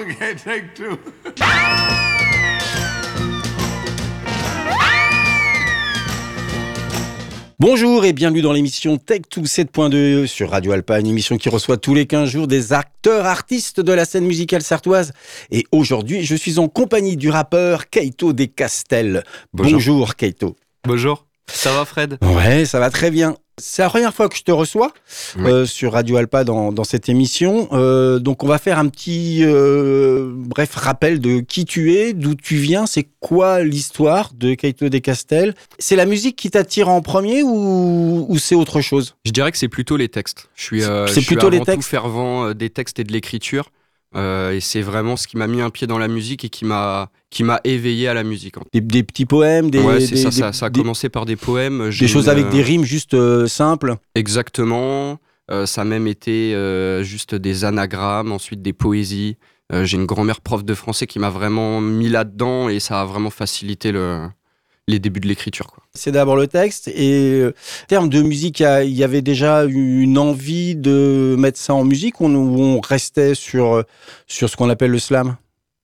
Okay, take two. Bonjour et bienvenue dans l'émission Tech 2 7.2 sur Radio Alpa, une émission qui reçoit tous les 15 jours des acteurs artistes de la scène musicale sartoise. Et aujourd'hui, je suis en compagnie du rappeur Keito Descastel. Bonjour. Bonjour Keito. Bonjour, ça va Fred? Ouais, ça va très bien. C'est la première fois que je te reçois Oui. euh, sur Radio Alpa dans, dans cette émission. Euh, donc on va faire un petit euh, bref rappel de qui tu es, d'où tu viens, c'est quoi l'histoire de Keito Descastel. C'est la musique qui t'attire en premier ou, ou c'est autre chose? Je dirais que c'est plutôt les textes. Je suis, C'est suis plutôt les tout textes fervent des textes et de l'écriture. Euh, et c'est vraiment ce qui m'a mis un pied dans la musique et qui m'a qui m'a éveillé à la musique. en des, des petits poèmes, des, ouais, c'est ça, ça. Ça a des- commencé par des poèmes. Des choses une, avec des rimes juste euh, simples. Exactement. Euh, ça a même été juste des anagrammes, ensuite des poésies. J'ai une grand-mère prof de français qui m'a vraiment mis là-dedans et ça a vraiment facilité le, les débuts de l'écriture. C'est d'abord le texte. Et euh, en termes de musique, il y avait déjà une envie de mettre ça en musique ou on restait sur, euh, sur ce qu'on appelle le slam?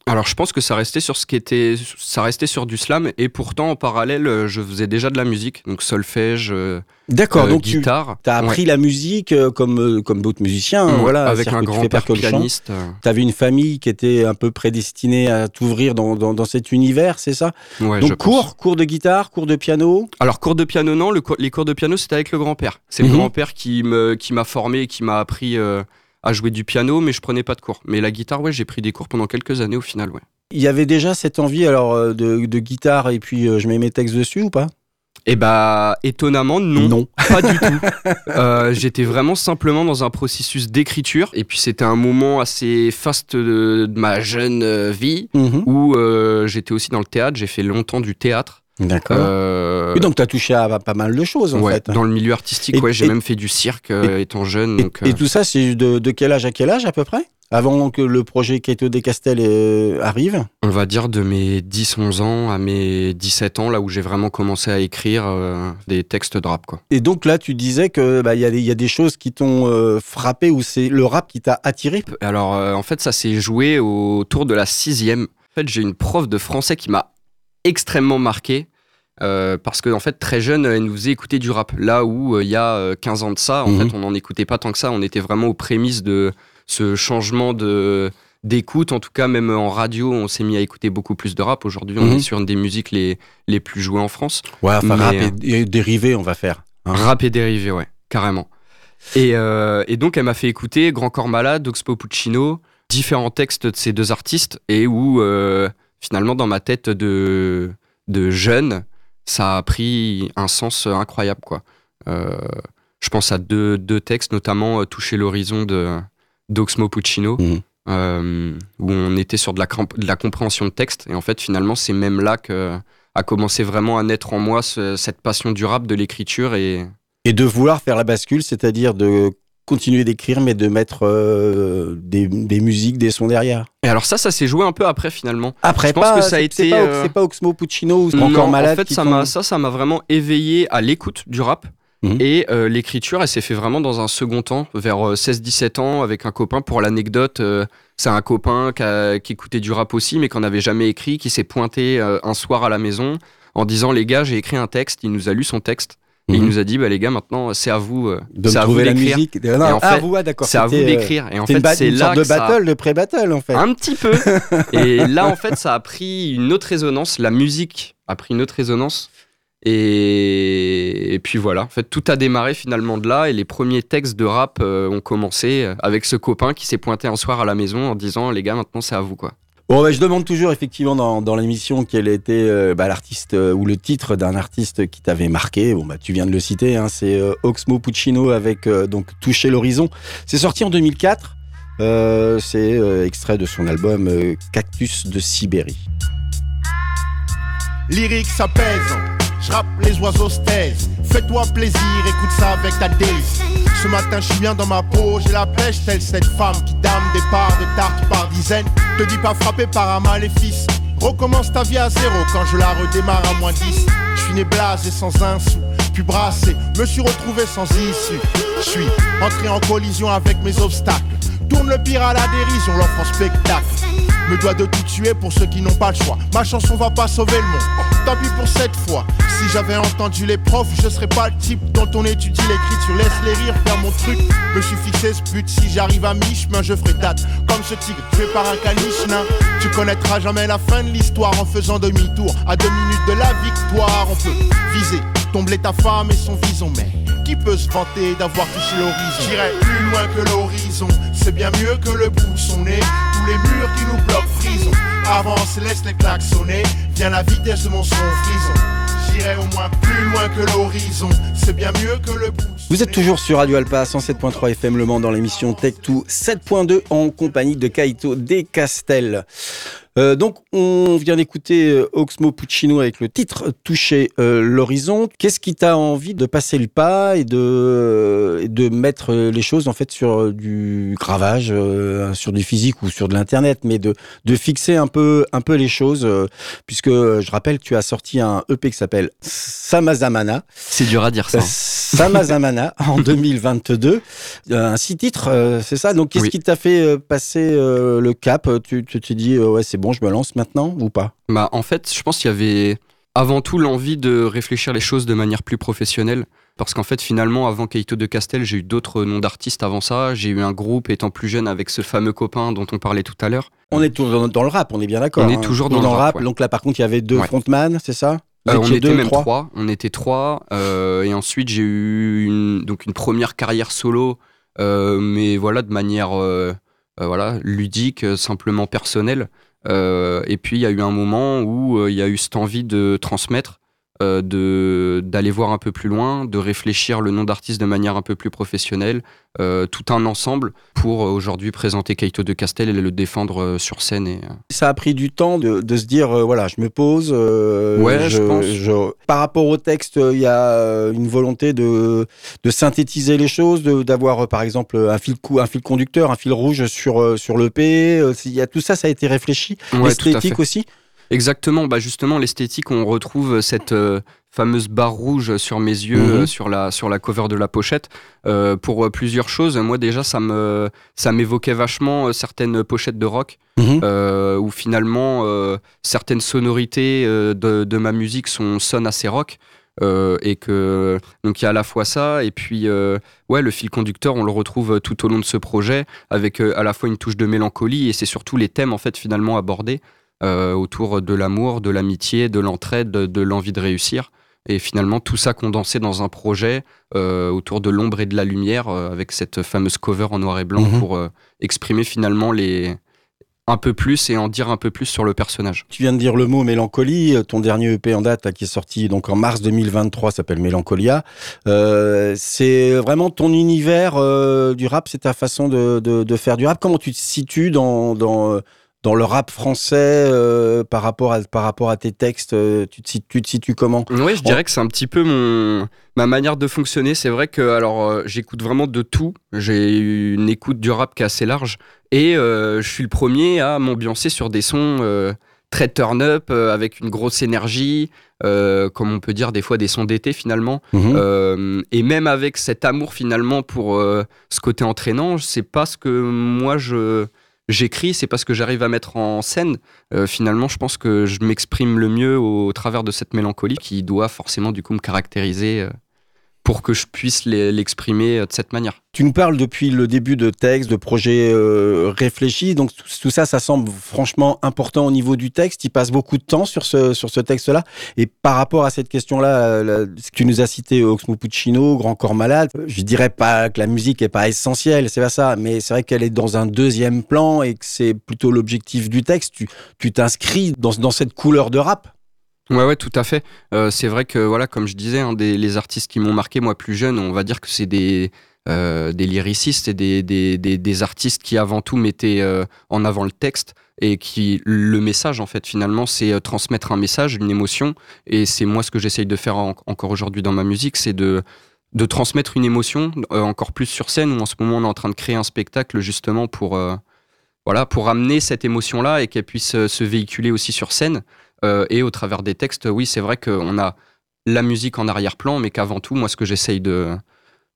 Alors, je pense que ça restait sur ce qui était, ça restait sur du slam, et pourtant en parallèle, euh, je faisais déjà de la musique, donc solfège, euh, D'accord, euh, donc tu guitare. as appris la musique comme, comme d'autres musiciens. Ouais, voilà, avec un tu grand père pianiste. Tu avais une famille qui était un peu prédestinée à t'ouvrir dans, dans, dans cet univers, c'est ça? Ouais, je Donc pense. cours, cours de guitare, cours de piano? Alors cours de piano non, le les cours de piano c'était avec le grand-père. C'est Mhm. le grand-père qui me, qui m'a formé, et qui m'a appris euh, à jouer du piano, mais je prenais pas de cours. Mais la guitare, ouais, j'ai pris des cours pendant quelques années au final, ouais. Il y avait déjà cette envie alors euh, de, de guitare et puis euh, je mets mes textes dessus ou pas? Et bah étonnamment non. Pas du tout. Euh, J'étais vraiment simplement dans un processus d'écriture. Et puis c'était un moment assez faste de, de ma jeune vie Mhm. où euh, j'étais aussi dans le théâtre. J'ai fait longtemps du théâtre. D'accord. Euh, Oui, donc tu as touché à pas mal de choses en ouais, fait. Dans le milieu artistique, Et- ouais, j'ai même fait du cirque euh, étant jeune. Et, Donc, et euh, tout ça, c'est de, de quel âge à quel âge à peu près? Avant que le projet Keto des Castel euh, arrive? On va dire de mes 10-11 ans à mes 17 ans, là où j'ai vraiment commencé à écrire euh, des textes de rap. Quoi. Et donc là, tu disais que bah, y, a des- y a des choses qui t'ont frappé ou c'est le rap qui t'a attiré? Alors, en fait, ça s'est joué autour de la sixième. En fait, j'ai une prof de français qui m'a extrêmement marqué. euh, parce que en fait très jeune elle nous faisait écouter du rap là où euh, il y a euh, 15 ans de ça en Mhm. fait on n'en écoutait pas tant que ça on était vraiment aux prémices de ce changement de d'écoute en tout cas même en radio on s'est mis à écouter beaucoup plus de rap aujourd'hui on Mhm. est sur une des musiques les, les plus jouées en France Ouais, enfin Mais, rap euh, et, et dérivé, on va faire. hein. Rap et dérivé, ouais, carrément. Et, euh, et donc, elle m'a fait écouter Grand Corps Malade, Oxpo Puccino, différents textes de ces deux artistes, et où, euh, finalement, dans ma tête de, de jeune, ça a pris un sens incroyable, quoi. Euh, je pense à deux, deux textes, notamment euh, Toucher l'horizon d'Oxmo Puccino, Mhm. euh, où on était sur de la, cramp- de la compréhension de texte. Et en fait, finalement, c'est même là que a commencé vraiment à naître en moi ce- cette passion du rap, de l'écriture et, Et de vouloir faire la bascule, c'est-à-dire de continuer d'écrire, mais de mettre euh, des, des musiques, des sons derrière. Et alors ça, ça s'est joué un peu après finalement. Après, Je pense pas, que ça a c'est- été, C'est pas, euh, pas Oxmo Puccino ou Non, encore malade. en fait, ça m'a ça, ça m'a vraiment éveillé à l'écoute du rap. Mhm. Et euh, l'écriture, elle s'est fait vraiment dans un second temps, vers euh, 16-17 ans, avec un copain. Pour l'anecdote, euh, c'est un copain qui, a- qui écoutait du rap aussi, mais qu'on n'avait jamais écrit, qui s'est pointé euh, un soir à la maison en disant Les gars, j'ai écrit un texte. Il nous a lu son texte. Et il Mhm. nous a dit, bah, les gars, maintenant, c'est à vous, euh, de c'est me à vous trouver la d'écrire. musique. Non, en ah, fait, vous, ah, d'accord. C'est à vous euh, d'écrire. Et en fait, c'est une là sorte de que ça- battle, de pré-battle en fait. Un petit peu. Et là, en fait, ça a pris une autre résonance. La musique a pris une autre résonance. Et, et puis voilà, en fait, tout a démarré finalement de là. Et les premiers textes de rap euh, ont commencé euh, avec ce copain qui s'est pointé un soir à la maison en disant Les gars, maintenant c'est à vous quoi. Bon, bah, je demande toujours effectivement dans, dans l'émission quel était euh, bah, l'artiste euh, ou le titre d'un artiste qui t'avait marqué. Bon, bah, tu viens de le citer, hein, c'est euh, Oxmo Puccino avec euh, donc Toucher l'horizon. C'est sorti en 2004. Euh, c'est extrait de son album Cactus de Sibérie. Lyrique ça pèse, je les oiseaux se. Fais-toi plaisir, écoute ça avec ta daze. Ce matin je suis bien dans ma peau, j'ai la pêche telle cette femme qui dame des parts de tarte par dizaines. Te dis pas frappé par un maléfice. Recommence ta vie à zéro quand je la redémarre à moins 10. Je suis né blasé sans un sou, puis brassé, me suis retrouvé sans issue. Je suis entré en collision avec mes obstacles. Tourne le pire à la dérision, l'offre en spectacle. Me doit de tout tuer pour ceux qui n'ont pas le choix. Ma chanson va pas sauver le monde, tant pis pour cette fois. Si j'avais entendu les profs, je serais pas le type dont on étudie l'écriture. Laisse les rires faire mon truc. Me suis fixé ce but, si j'arrive à mi-chemin, je ferai date. Comme ce tigre tué par un caniche nain. Tu connaîtras jamais la fin de l'histoire en faisant demi-tour. À deux minutes de la victoire, on peut viser, tomber ta femme et son vison, mais qui peut se vanter d'avoir touché l'horizon? J'irai plus loin que l'horizon, c'est bien mieux que le bout de son nez. Tous les murs qui nous bloquent frison. Avance, laisse les claques sonner. Viens la vitesse de mon son frison. J'irai au moins plus loin que l'horizon, c'est bien mieux que le bout. Vous êtes toujours sur Radio Alpa 107.3 FM Le Mans dans l'émission Tech2 7.2 en compagnie de Kaito Descastel. Euh, donc, on vient d'écouter euh, Oxmo Puccino avec le titre Toucher euh, l'horizon. Qu'est-ce qui t'a envie de passer le pas et de, et de mettre les choses en fait sur du gravage, sur du physique ou sur de l'internet, mais de, de fixer un peu, un peu les choses, puisque je rappelle tu as sorti un EP qui s'appelle Samazamana. C'est dur à dire ça. Samazamana en 2022. Un six titres, c'est ça. Donc, qu'est-ce qui t'a fait passer le cap? Tu t'es dit, ouais, c'est bon je me lance maintenant ou pas? Bah en fait, je pense qu'il y avait avant tout l'envie de réfléchir les choses de manière plus professionnelle. Parce qu'en fait, finalement, avant Kaito de Castel, j'ai eu d'autres noms d'artistes avant ça. J'ai eu un groupe étant plus jeune avec ce fameux copain dont on parlait tout à l'heure. On est toujours dans le rap, on est bien d'accord. On est hein. toujours dans, le rap. Donc là, par contre, il y avait deux frontman, c'est ça? Euh, on était même trois. On était trois. Euh, et ensuite, j'ai eu une, donc une première carrière solo, euh, mais voilà, de manière voilà, ludique, simplement personnelle. Euh, et puis il y a eu un moment où euh, il y a eu cette envie de transmettre euh, de d'aller voir un peu plus loin, de réfléchir le nom d'artiste de manière un peu plus professionnelle, euh, tout un ensemble pour aujourd'hui présenter Kaito de Castel et le défendre sur scène. Et, Ça a pris du temps de, de se dire voilà, je me pose. ouais, je, pense. Par rapport au texte, il y a une volonté de, de synthétiser les choses, d'avoir par exemple un fil, un fil conducteur, un fil rouge sur, sur l'EP. Il y a tout ça, ça a été réfléchi. Ouais, L'esthétique aussi. Exactement, bah justement l'esthétique, on retrouve cette euh, fameuse barre rouge sur mes yeux, mhm. euh, sur la sur la cover de la pochette, euh, pour plusieurs choses. Moi déjà, ça me ça m'évoquait vachement certaines pochettes de rock, mhm. où finalement certaines sonorités de, de, ma musique sont sonnent assez rock. et que donc il y a à la fois ça et puis ouais le fil conducteur on le retrouve tout au long de ce projet avec à la fois une touche de mélancolie et c'est surtout les thèmes en fait finalement abordés autour de l'amour, de l'amitié, de l'entraide, de, l'envie de réussir. Et finalement, tout ça condensé dans un projet euh, autour de l'ombre et de la lumière, euh, avec cette fameuse cover en noir et blanc mhm. pour exprimer finalement les, un peu plus et en dire un peu plus sur le personnage. Tu viens de dire le mot mélancolie. Ton dernier EP en date qui est sorti donc en mars 2023 s'appelle Mélancolia. c'est vraiment ton univers du rap, c'est ta façon de, de, faire du rap. Comment tu te situes dans, dans dans le rap français euh, par, rapport à, par rapport à tes textes euh, tu, te, tu te situes comment? Oui, je dirais que c'est un petit peu mon, ma manière de fonctionner. C'est vrai que alors euh, j'écoute vraiment de tout. J'ai une écoute du rap qui est assez large et je suis le premier à m'ambiancer sur des sons très turn-up avec une grosse énergie, comme on peut dire des fois des sons d'été finalement. Mhm. et même avec cet amour finalement pour ce côté entraînant, c'est pas ce que moi je j'écris, c'est parce que j'arrive à mettre en scène. Euh, finalement, je pense que je m'exprime le mieux au, travers de cette mélancolie qui doit forcément du coup me caractériser euh, pour que je puisse l'exprimer euh, de cette manière. Tu nous parles depuis le début de textes, de projets euh, réfléchis, donc tout, ça, ça semble franchement important au niveau du texte. Il passe beaucoup de temps sur ce, sur ce texte-là. Et par rapport à cette question-là, ce que tu nous as cité, Oxmo Puccino, Grand Corps Malade, je dirais pas que la musique est pas essentielle, c'est pas ça, mais c'est vrai qu'elle est dans un deuxième plan et que c'est plutôt l'objectif du texte. Tu t'inscris dans, dans cette couleur de rap. Ouais, ouais, tout à fait. Euh, c'est vrai que, voilà, comme je disais, hein, des, les artistes qui m'ont marqué, moi plus jeune, on va dire que c'est des, euh, des lyricistes et des, des, des, artistes qui avant tout mettaient euh, en avant le texte et qui le message en fait finalement c'est transmettre un message, une émotion et c'est moi ce que j'essaye de faire encore aujourd'hui dans ma musique, c'est de de transmettre une émotion encore plus sur scène où en ce moment on est en train de créer un spectacle justement pour voilà pour amener cette émotion là et qu'elle puisse se véhiculer aussi sur scène et au travers des textes, oui, c'est vrai qu'on a la musique en arrière-plan, mais qu'avant tout, moi, ce que j'essaye de,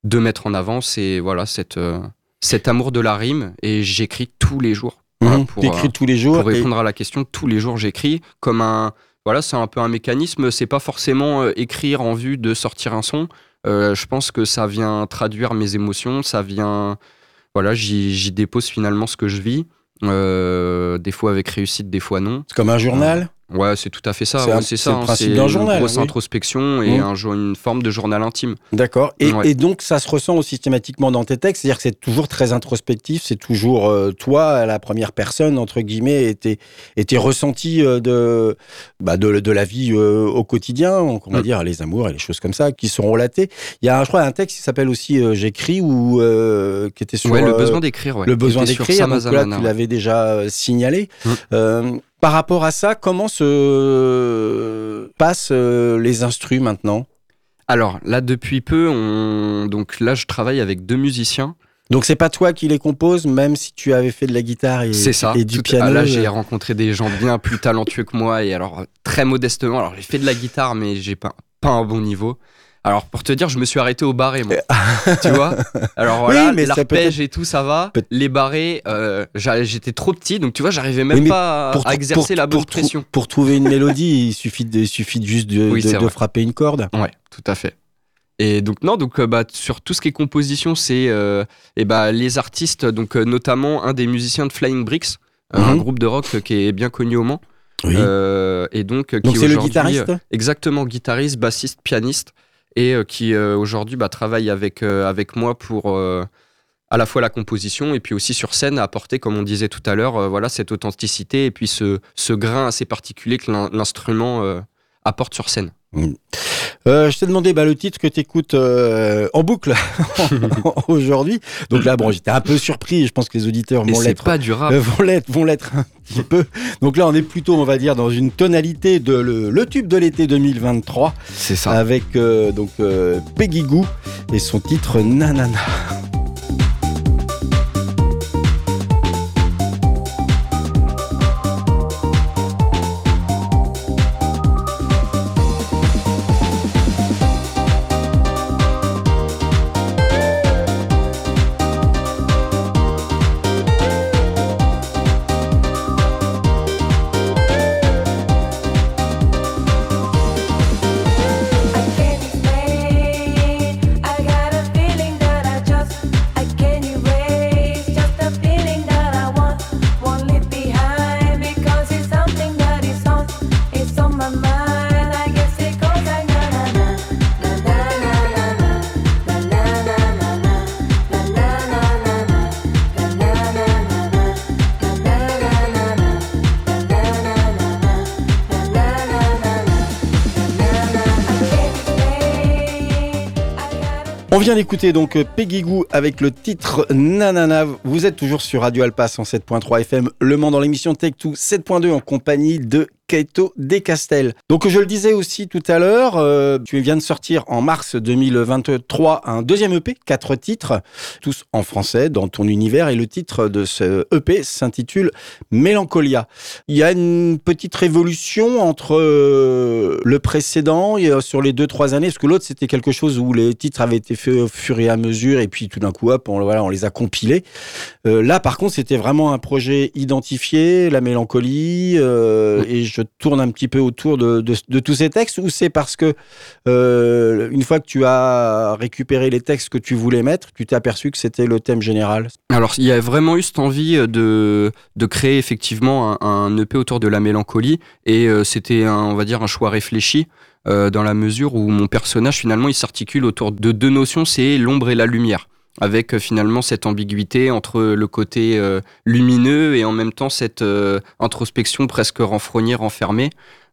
de mettre en avant, c'est voilà, cette, euh, cet amour de la rime. Et j'écris tous les jours. Mhm. pour, T'écris euh, tous les jours. pour et- répondre à la question, tous les jours j'écris comme un. Voilà, c'est un peu un mécanisme. C'est pas forcément euh, écrire en vue de sortir un son. Euh, je pense que ça vient traduire mes émotions. Ça vient. Voilà, j'y dépose finalement ce que je vis. Euh, des fois avec réussite, des fois non. C'est comme un journal? Ouais, c'est tout à fait ça. C'est ouais, ça. le hein, principe c'est d'un une journal, grosse oui. introspection et un jour une forme de journal intime. D'accord. Et, Ouais. et donc, ça se ressent aussi systématiquement dans tes textes, c'est-à-dire que c'est toujours très introspectif, c'est toujours euh, toi, à la première personne, entre guillemets, et tes, et tes ressentis euh, de, bah, de, de la vie euh, au quotidien, donc on va Mm. dire les amours et les choses comme ça, qui sont relatés. Il y a, je crois, un texte qui s'appelle aussi J'écris, ou qui était sur ouais, le besoin d'écrire. Le besoin d'écrire. Tu l'avais déjà signalé. Mm. Euh, par rapport à ça, comment se passent euh, les instrus maintenant? Alors là, depuis peu, on... donc là, je travaille avec deux musiciens. Donc c'est pas toi qui les composes, même si tu avais fait de la guitare et, ça. et du Tout- piano. ah, là, j'ai euh, rencontré des gens bien plus talentueux que moi et alors euh, très modestement. Alors j'ai fait de la guitare, mais j'ai pas pas un bon niveau. Alors pour te dire, je me suis arrêté au barré, moi. tu vois Alors Oui, voilà, mais ça l'arpège et tout, ça va. Les barrés, euh, j'étais trop petit, donc tu vois, j'arrivais même Oui, mais pas à, exercer pour- la bonne pour pression. Pour trouver une mélodie, il suffit de, il suffit juste de, Oui, frapper une corde. Ouais, tout à fait. Et donc non, donc euh, bah, sur tout ce qui est composition, c'est euh, eh bah, les artistes, donc notamment un des musiciens de Flying Bricks, un Mhm. groupe de rock qui est bien connu au Mans. Oui. Euh, et donc, Donc qui c'est le guitariste Exactement, guitariste, bassiste, pianiste, et euh, qui euh, aujourd'hui bah, travaille avec, euh, avec moi pour à la fois la composition et puis aussi sur scène apporter, comme on disait tout à l'heure, voilà cette authenticité et puis ce, ce grain assez particulier que l'in- l'instrument apporte sur scène. Euh, je t'ai demandé bah, le titre que tu écoutes en boucle aujourd'hui. Donc là, bon, j'étais un peu surpris. Je pense que les auditeurs vont l'être. pas du rap. euh, vont l'être, vont l'être un petit peu. Donc là, on est plutôt, on va dire, dans une tonalité de le, le tube de l'été 2023 C'est ça. avec euh, donc euh, Peggy Goo et son titre Nanana. Vient d'écouter donc euh, Peggy Goo avec le titre Nanana. Vous êtes toujours sur Radio Alpa 107.3 FM, Le Mans dans l'émission Tech 2 7.2 en compagnie de Kaito Descastel. Donc je le disais aussi tout à l'heure, euh, tu viens de sortir en mars 2023 un deuxième EP, quatre titres, tous en français dans ton univers et le titre de ce EP s'intitule Mélancolia. Il y a une petite révolution entre euh, le précédent et euh, sur les deux trois années, parce que l'autre c'était quelque chose où les titres avaient été faits au fur et à mesure et puis tout d'un coup hop, on, voilà, on les a compilés. Là par contre c'était vraiment un projet identifié, la mélancolie, et je tourne un petit peu autour de, tous ces textes, ou c'est parce que euh, une fois que tu as récupéré les textes que tu voulais mettre, tu t'es aperçu que c'était le thème général? Alors, il y a vraiment eu cette envie euh, de, de créer effectivement un, EP autour de la mélancolie, et euh, c'était, on va dire, un choix réfléchi, dans la mesure où mon personnage, finalement, il s'articule autour de deux notions, c'est l'ombre et la lumière, avec euh, finalement cette ambiguïté entre le côté euh, lumineux et en même temps cette euh, introspection presque renfrognée, renfermée.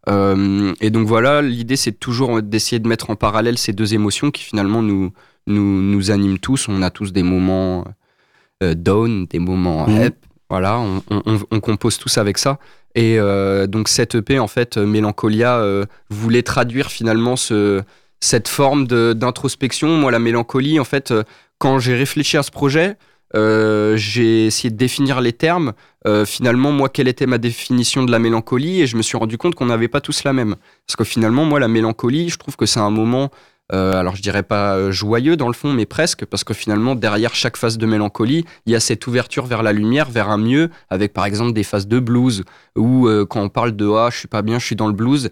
Euh, et donc voilà, l'idée c'est toujours d'essayer de mettre en parallèle ces deux émotions qui finalement nous, nous, nous animent tous. On a tous des moments down, des moments Mhm. up. Voilà, on, on- on- compose tous avec ça. Et donc cette EP, en fait, Mélancolia, voulait traduire finalement ce, cette forme d'introspection. Moi, la mélancolie, en fait, quand j'ai réfléchi à ce projet, euh, j'ai essayé de définir les termes. Euh, finalement, moi, quelle était ma définition de la mélancolie? Et je me suis rendu compte qu'on n'avait pas tous la même. Parce que finalement, moi, la mélancolie, je trouve que c'est un moment euh, alors je dirais pas joyeux dans le fond, mais presque, parce que finalement, derrière chaque phase de mélancolie, il y a cette ouverture vers la lumière, vers un mieux, avec par exemple des phases de blues, où quand on parle de ah, je suis pas bien, je suis dans le blues,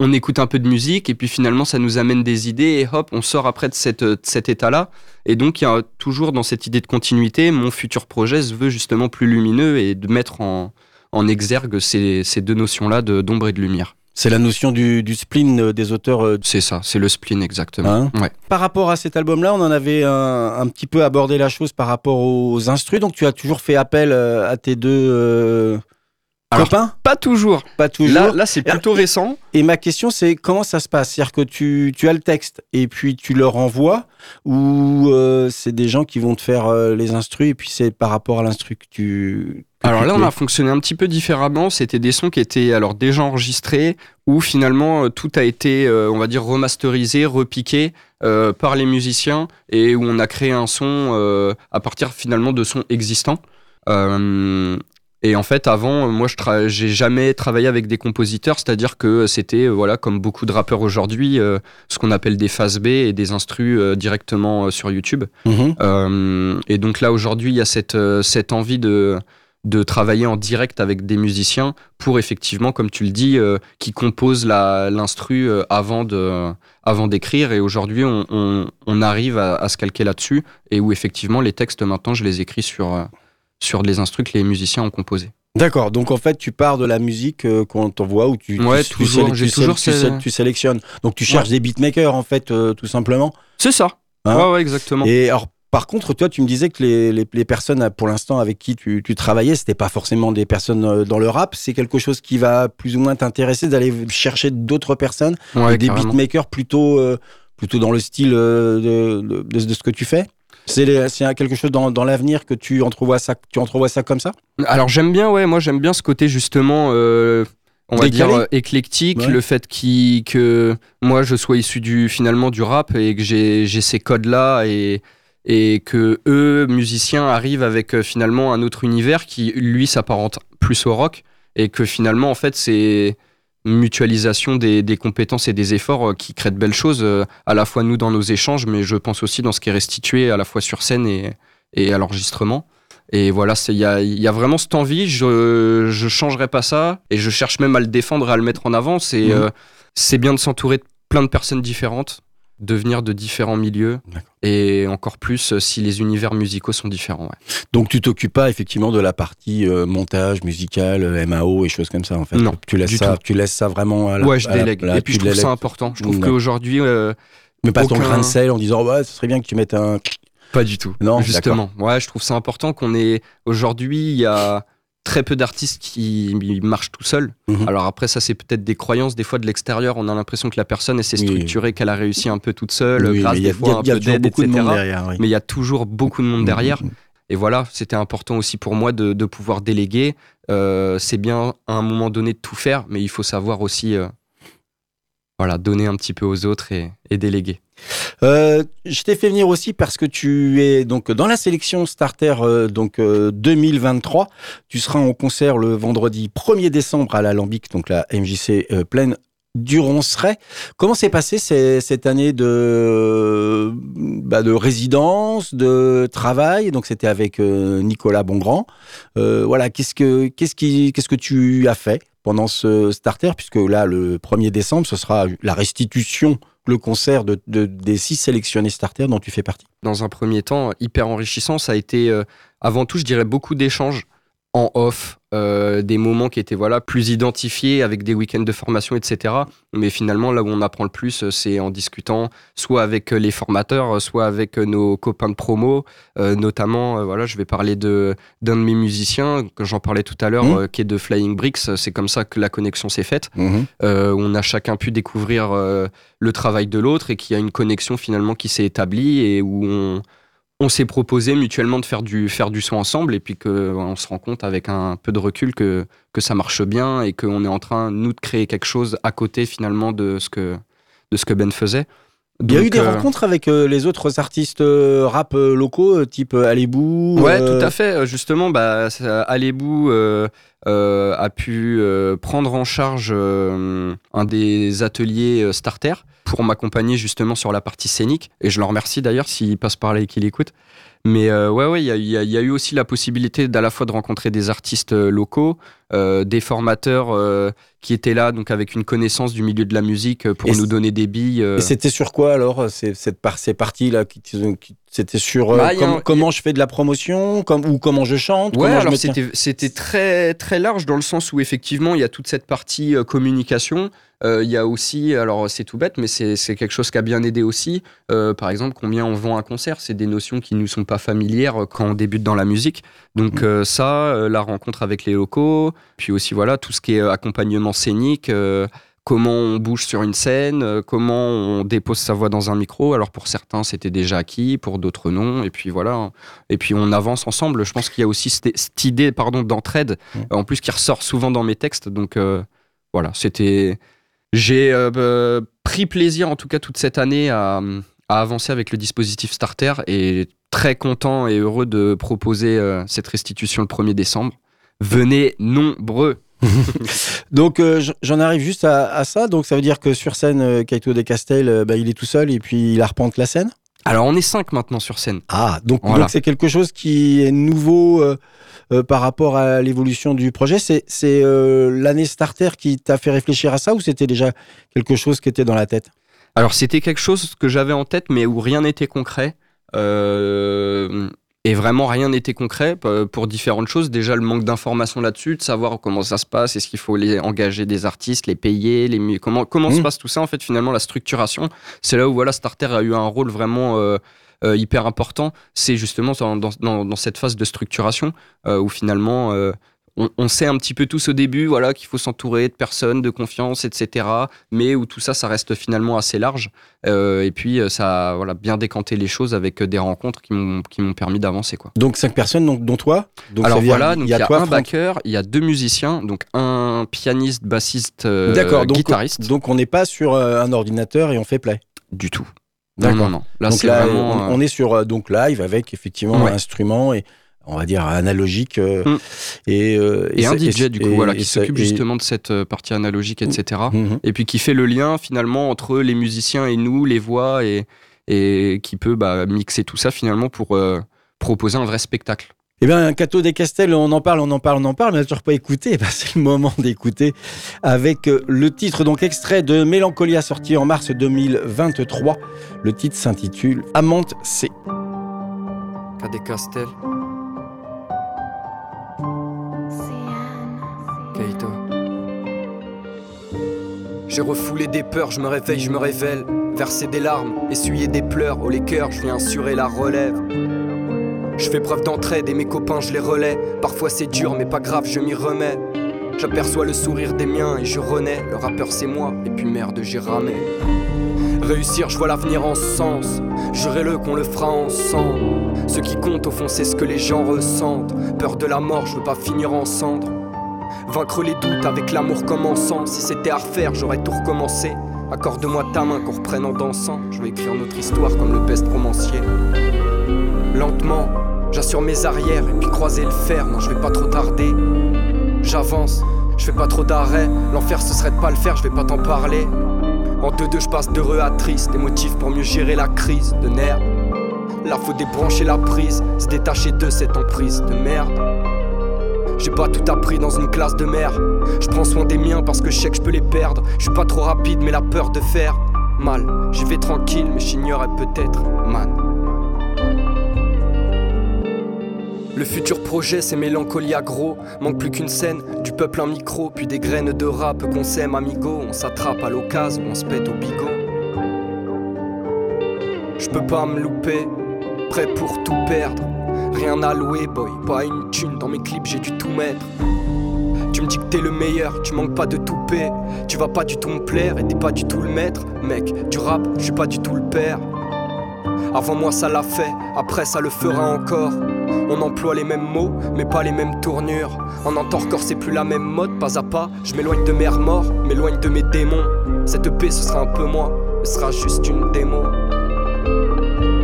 on écoute un peu de musique, et puis finalement, ça nous amène des idées, et hop, on sort après de, cette, de cet état-là. Et donc, il y a toujours dans cette idée de continuité, mon futur projet se veut justement plus lumineux et de mettre en, en exergue ces, ces deux notions-là de- d'ombre et de lumière. C'est la notion du, du spleen euh, des auteurs. euh, C'est ça, c'est le spleen exactement. Hein ouais. Par rapport à cet album-là, on en avait un, un petit peu abordé la chose par rapport aux instrus. Donc, tu as toujours fait appel euh, à tes deux euh, Alors, copains Pas toujours. Pas toujours. Là, là c'est plutôt récent. Et ma question, c'est comment ça se passe? C'est-à-dire que tu, tu as le texte et puis tu leur envoies ou euh, c'est des gens qui vont te faire euh, les instrus et puis c'est par rapport à l'instru que tu. que Alors tu là, on a fonctionné un petit peu différemment. C'était des sons qui étaient alors déjà enregistrés, où finalement euh, tout a été, euh, on va dire, remasterisé, repiqué par les musiciens, et où on a créé un son à partir finalement de sons existants. Euh, et en fait, avant, moi, je j'ai jamais travaillé avec des compositeurs, c'est-à-dire que c'était, euh, voilà, comme beaucoup de rappeurs aujourd'hui, euh, ce qu'on appelle des phases B et des instrus euh, directement euh, sur YouTube. Mhm. Euh, et donc là, aujourd'hui, il y a cette, cette envie de, de travailler en direct avec des musiciens pour effectivement, comme tu le dis, qui composent la- l'instru avant de avant d'écrire. Et aujourd'hui, on, on- on arrive à, à se calquer là-dessus et où effectivement, les textes, maintenant, je les écris sur, sur les instrus que les musiciens ont composés. D'accord. Donc en fait, tu pars de la musique euh, qu'on t'envoie ou tu, Ouais, tu, tu toujours. toujours sélectionnes. Donc tu cherches des beatmakers en fait, euh, tout simplement. C'est ça. Hein ouais, ouais, exactement. Et alors, par contre, toi, tu me disais que les, les, les personnes, pour l'instant, avec qui tu, tu travaillais, c'était pas forcément des personnes euh, dans le rap. C'est quelque chose qui va plus ou moins t'intéresser d'aller chercher d'autres personnes, Ouais, des carrément. beatmakers plutôt, euh, plutôt dans le style de- de ce que tu fais? C'est quelque chose dans, dans l'avenir que tu entrevois ça, tu entrevois ça comme ça? Alors j'aime bien, ouais, moi j'aime bien ce côté justement, euh, on va Décalé. dire euh, éclectique, Ouais. le fait que moi je sois issu du finalement du rap et que j'ai j'ai ces codes là et et que eux musiciens arrivent avec euh, finalement un autre univers qui lui s'apparente plus au rock et que finalement en fait c'est mutualisation des, des compétences et des efforts euh, qui créent de belles choses euh, à la fois nous dans nos échanges mais je pense aussi dans ce qui est restitué à la fois sur scène et, et à l'enregistrement et voilà, il y a, il y a vraiment cette envie, je je changerai pas ça, et je cherche même à le défendre et à le mettre en avant. C'est Mhm. euh, c'est bien de s'entourer de plein de personnes différentes, de venir de différents milieux, et encore plus euh, si les univers musicaux sont différents. ouais. Donc tu t'occupes pas effectivement de la partie euh, montage musical, euh, MAO et choses comme ça en fait? Non, tu laisses ça, tout. tu laisses ça vraiment à la. ouais, je la- délègue. et puis je trouve ça important. Je trouve qu'aujourd'hui, euh, Mais pas ton grain de sel en disant ouais, ce serait bien que tu mettes un. Pas du tout. Non, justement. Ouais, je trouve ça important qu'on ait. Aujourd'hui, il y a très peu d'artistes qui marchent tout seuls. Mhm. Alors après, ça, c'est peut-être des croyances. Des fois, de l'extérieur, on a l'impression que la personne, s'est Oui. structurée, qu'elle a réussi un peu toute seule, Oui, grâce des fois y a- à un il y a peu d'aide, de etc. monde derrière. oui. Mais il y a toujours beaucoup de monde derrière. Mhm. Et voilà, c'était important aussi pour moi de, de pouvoir déléguer. Euh, c'est bien à un moment donné de tout faire, mais il faut savoir aussi euh, voilà, donner un petit peu aux autres et, et déléguer. Euh, je t'ai fait venir aussi parce que tu es donc dans la sélection starter euh, donc euh, 2023. Tu seras en concert le vendredi 1er décembre à l'Alambic, donc la MJC euh, pleine du Ronceret. Comment s'est passée cette année de, bah, de résidence, de travail? Donc c'était avec euh, Nicolas Bongrand. Euh, voilà, qu'est-ce que qu'est-ce qui qu'est-ce que tu as fait? Pendant ce starter puisque là le 1er décembre ce sera la restitution le concert de, de- des six sélectionnés starter dont tu fais partie. dans un premier temps hyper enrichissant. Ça a été euh, avant tout, je dirais, beaucoup d'échanges en off, euh, des moments qui étaient voilà plus identifiés avec des week-ends de formation, etc. Mais finalement, là où on apprend le plus, euh, c'est en discutant soit avec euh, les formateurs, soit avec nos copains de promo. Euh, notamment, euh, voilà, je vais parler de d'un de mes musiciens que j'en parlais tout à l'heure, euh, qui est de Flying Bricks. C'est comme ça que la connexion s'est faite où on a chacun pu découvrir le travail de l'autre et qu'il y a une connexion finalement qui s'est établie et où on, on s'est proposé mutuellement de faire du, faire du son ensemble et puis qu'on se rend compte avec un peu de recul que, que ça marche bien et qu'on est en train, nous, de créer quelque chose à côté finalement de ce que, de ce que Ben faisait. Il y a eu des euh, rencontres avec euh, les autres artistes euh, rap locaux, type Alibou. Ouais, tout à fait. Justement, bah, Alébou a pu prendre en charge un des ateliers starter pour m'accompagner justement sur la partie scénique. Et je le remercie d'ailleurs s'il passe par là et qu'il écoute. Mais euh, ouais, ouais, il y a, y y eu aussi la possibilité d'à la fois de rencontrer des artistes euh, locaux, euh, des formateurs euh, qui étaient là, donc avec une connaissance du milieu de la musique pour Et nous donner des billes. Et c'était sur quoi alors cette par ces parties là qui, qui- C'était sur euh, Bah, com- un- comment je fais de la promotion comme, ou comment je chante Ouais, alors c'était très très large dans le sens où effectivement il y a toute cette partie euh, communication. Euh, Il y a aussi, alors c'est tout bête, mais c'est quelque chose qui a bien aidé aussi. Par exemple, combien on vend un concert, c'est des notions qui nous sont pas familières quand on débute dans la musique. Donc euh, ça, la rencontre avec les locaux, puis aussi voilà tout ce qui est accompagnement scénique. Comment on bouge sur une scène, euh, comment on dépose sa voix dans un micro. Alors pour certains c'était déjà acquis, pour d'autres non. Et puis voilà. Et puis on avance ensemble. Je pense qu'il y a aussi cette, idée pardon d'entraide, Mm. euh, en plus qui ressort souvent dans mes textes. Donc euh, voilà, c'était. J'ai euh, euh, pris plaisir en tout cas toute cette année à, à avancer avec le dispositif Starter et très content et heureux de proposer euh, cette restitution le 1er décembre. Venez nombreux. Donc euh, j'en arrive juste à, à ça. Donc ça veut dire que sur scène, euh, Kaito de Castel, euh, bah, il est tout seul et puis il arpente la scène? Alors on est cinq maintenant sur scène. Ah, donc Voilà. c'est quelque chose qui est nouveau euh, euh, par rapport à l'évolution du projet. C'est l'année starter qui t'a fait réfléchir à ça ou c'était déjà quelque chose qui était dans la tête? Alors c'était quelque chose que j'avais en tête, mais où rien n'était concret. Vraiment rien n'était concret euh, pour différentes choses. Déjà le manque d'informations là-dessus, de savoir comment ça se passe, est-ce qu'il faut les engager des artistes, les payer, les comment comment se Mhm. passe tout ça en fait finalement la structuration. C'est là où voilà Starter a eu un rôle vraiment euh, euh, hyper important. C'est justement dans, dans, dans- cette phase de structuration euh, où finalement on, on sait un petit peu tous au début voilà qu'il faut s'entourer de personnes de confiance etc. Mais où tout ça ça reste finalement assez large. Euh, et puis euh, ça a voilà, bien décanté les choses avec euh, des rencontres qui m'ont permis d'avancer quoi. Donc cinq personnes, donc, dont toi? Donc, Alors voilà, il y a, toi, un Franck. backer, il y a deux musiciens, donc un pianiste, bassiste, euh, donc, guitariste. donc on n'est pas sur un ordinateur et on fait play? du tout. Non, D'accord. non, non. Là, donc c'est là, vraiment. on, on est sur donc live avec effectivement Ouais. un instrument et on va dire analogique euh, Mm. et, euh, et un ça- DJ, du coup, et- voilà, et qui s'occupe justement de cette euh, partie analogique, etc. Mhm. Et puis qui fait le lien finalement entre les musiciens et nous, les voix, et, et qui peut bah, mixer tout ça finalement pour euh, proposer un vrai spectacle. Eh bien, Cato des Castel, on en parle, on en parle, on en parle, mais on n'a toujours pas écouté. Eh c'est le moment d'écouter avec le titre, donc extrait de Mélancolia sorti en mars 2023. Le titre s'intitule Amante C. Cadet Castel, J'ai refoulé des peurs, je me réveille, je me révèle. Verser des larmes, essuyer des pleurs, oh les cœurs, je viens assurer la relève. Je fais preuve d'entraide et mes copains, je les relais. Parfois c'est dur, mais pas grave, je m'y remets. J'aperçois le sourire des miens et je renais. Le rappeur c'est moi, et puis merde, j'ai ramé. Réussir, je vois l'avenir en sens. Jurez-le qu'on le fera ensemble. Ce qui compte au fond, c'est ce que les gens ressentent. Peur de la mort, je veux pas finir en cendres. Vaincre les doutes avec l'amour commençant. Si c'était à refaire, j'aurais tout recommencé. Accorde-moi ta main qu'on reprenne en dansant. Je vais écrire notre histoire comme le best romancier. Lentement, j'assure mes arrières et puis croiser le fer. Non, je vais pas trop tarder. J'avance, je fais pas trop d'arrêt. L'enfer ce serait de pas le faire, je vais pas t'en parler. En deux-deux, je passe d'heureux à triste. Des motifs pour mieux gérer la crise de nerfs. Là, faut débrancher la prise, se détacher de cette emprise de merde. J'ai pas tout appris dans une classe de mer. Je prends soin des miens parce que je sais que je peux les perdre. Je suis pas trop rapide, mais la peur de faire mal. J'y vais tranquille, mais j'ignorais peut-être, man. Le futur projet, c'est mélancolia gros. Manque plus qu'une scène, du peuple un micro, puis des graines de rap qu'on sème, amigo. On s'attrape à l'occasion, on se pète au bigot. Je peux pas me louper, prêt pour tout perdre. Rien à louer, boy, pas une thune. Dans mes clips, j'ai dû tout mettre. Tu me dis que t'es le meilleur, tu manques pas de toupet. Tu vas pas du tout me plaire et t'es pas du tout le maître. Mec, du rap, je suis pas du tout le père. Avant moi ça l'a fait, après ça le fera encore. On emploie les mêmes mots, mais pas les mêmes tournures. En encore c'est plus la même mode, pas à pas. Je m'éloigne de mes remords, m'éloigne de mes démons. Cette EP ce sera un peu moi, ce sera juste une démo.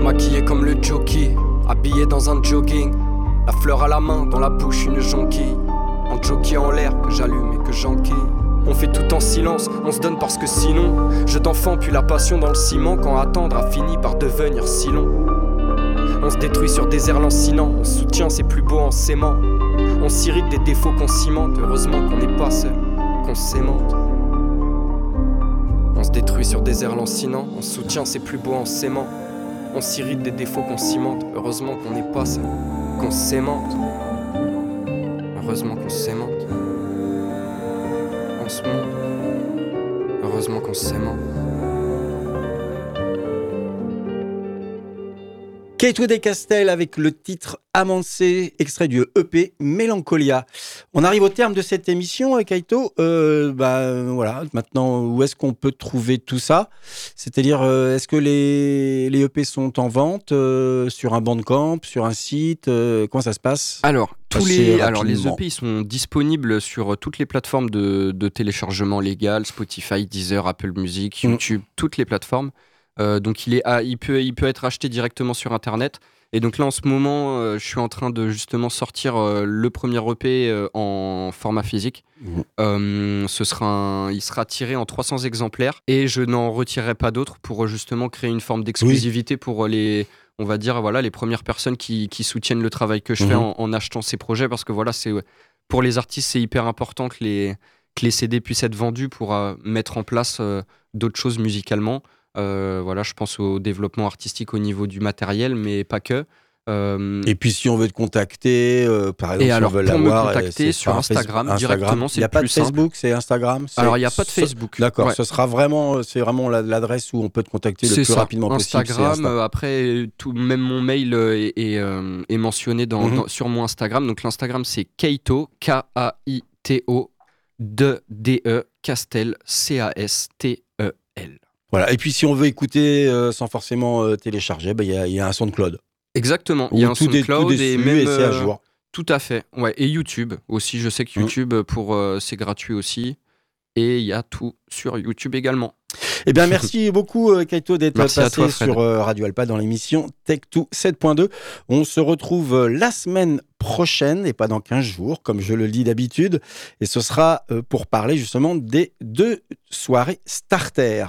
Maquillé comme le jockey, habillé dans un jogging. La fleur à la main, dans la bouche une jonquille. En jockey en l'air que j'allume et que j'enquille. On fait tout en silence, on se donne parce que sinon, je t'enfant puis la passion dans le ciment quand attendre a fini par devenir si long. On se détruit sur des airs lancinants, on soutient, c'est plus beau en s'aimant. On s'irrite des défauts qu'on cimente, heureusement qu'on n'est pas seul, qu'on s'aimante. On se détruit sur des airs lancinants, on soutient, c'est plus beau en s'aimant. On s'irrite des défauts qu'on cimente, heureusement qu'on n'est pas seul, qu'on s'aimante. Heureusement qu'on s'aimante. On se monte. Heureusement qu'on s'aimante. Kate Wood et Castel avec le titre Amancé, extrait du EP Mélancolia. On arrive au terme de cette émission, euh, Kaito. Euh, bah, voilà, maintenant, où est-ce qu'on peut trouver tout ça? C'est-à-dire, euh, est-ce que les, les EP sont en vente euh, sur un bandcamp, sur un site euh, Comment ça se passe? Alors, tous les, alors les. EP ils sont disponibles sur toutes les plateformes de, de téléchargement légal, Spotify, Deezer, Apple Music, Mm. YouTube, toutes les plateformes. Euh, donc il, est, il, peut, il peut être acheté directement sur Internet. Et donc là en ce moment, euh, je suis en train de justement sortir euh, le premier EP euh, en format physique. Euh, ce sera un- il sera tiré en 300 exemplaires et je n'en retirerai pas d'autres pour justement créer une forme d'exclusivité pour les, on va dire voilà les premières personnes qui, qui soutiennent le travail que je fais Mhm. en, en achetant ces projets parce que voilà c'est pour les artistes c'est hyper important que les que les CD puissent être vendus pour mettre en place d'autres choses musicalement. Euh, voilà, je pense au développement artistique au niveau du matériel, mais pas que. Euh, Et puis, si on veut te contacter, euh, par exemple, Et si alors, on veut pour me contacter sur Instagram, directement, c'est Il n'y a pas de. Facebook, c'est Instagram alors, il n'y a pas de ce- Facebook. D'accord, Ouais. ce sera vraiment, c'est vraiment la- l'adresse où on peut te contacter le plus ça. rapidement possible. Instagram, Insta. après, tout, même mon mail est, est, est mentionné dans, Mhm. dans- sur mon Instagram. Donc l'Instagram, c'est Kaito, K-A-I-T-O, de D-E, Castel, C-A-S-T-E-L. Voilà. Et puis, si on veut écouter euh, sans forcément euh, télécharger, bah, il y, a- y a un SoundCloud. Exactement. Il y a un SoundCloud est et même. et c'est à euh, jour. Tout à fait. Ouais. Et YouTube aussi. Je sais que Mhm. YouTube, pour euh, c'est gratuit aussi. Et il y a tout sur YouTube également. Eh bien, merci beaucoup, euh, Kaito, d'être passé toi, sur euh, Radio Alpa dans l'émission Tech2 7.2. On se retrouve euh, la semaine prochaine et pas dans 15 jours, comme je le dis d'habitude. Et ce sera euh, pour parler justement des deux soirées starter.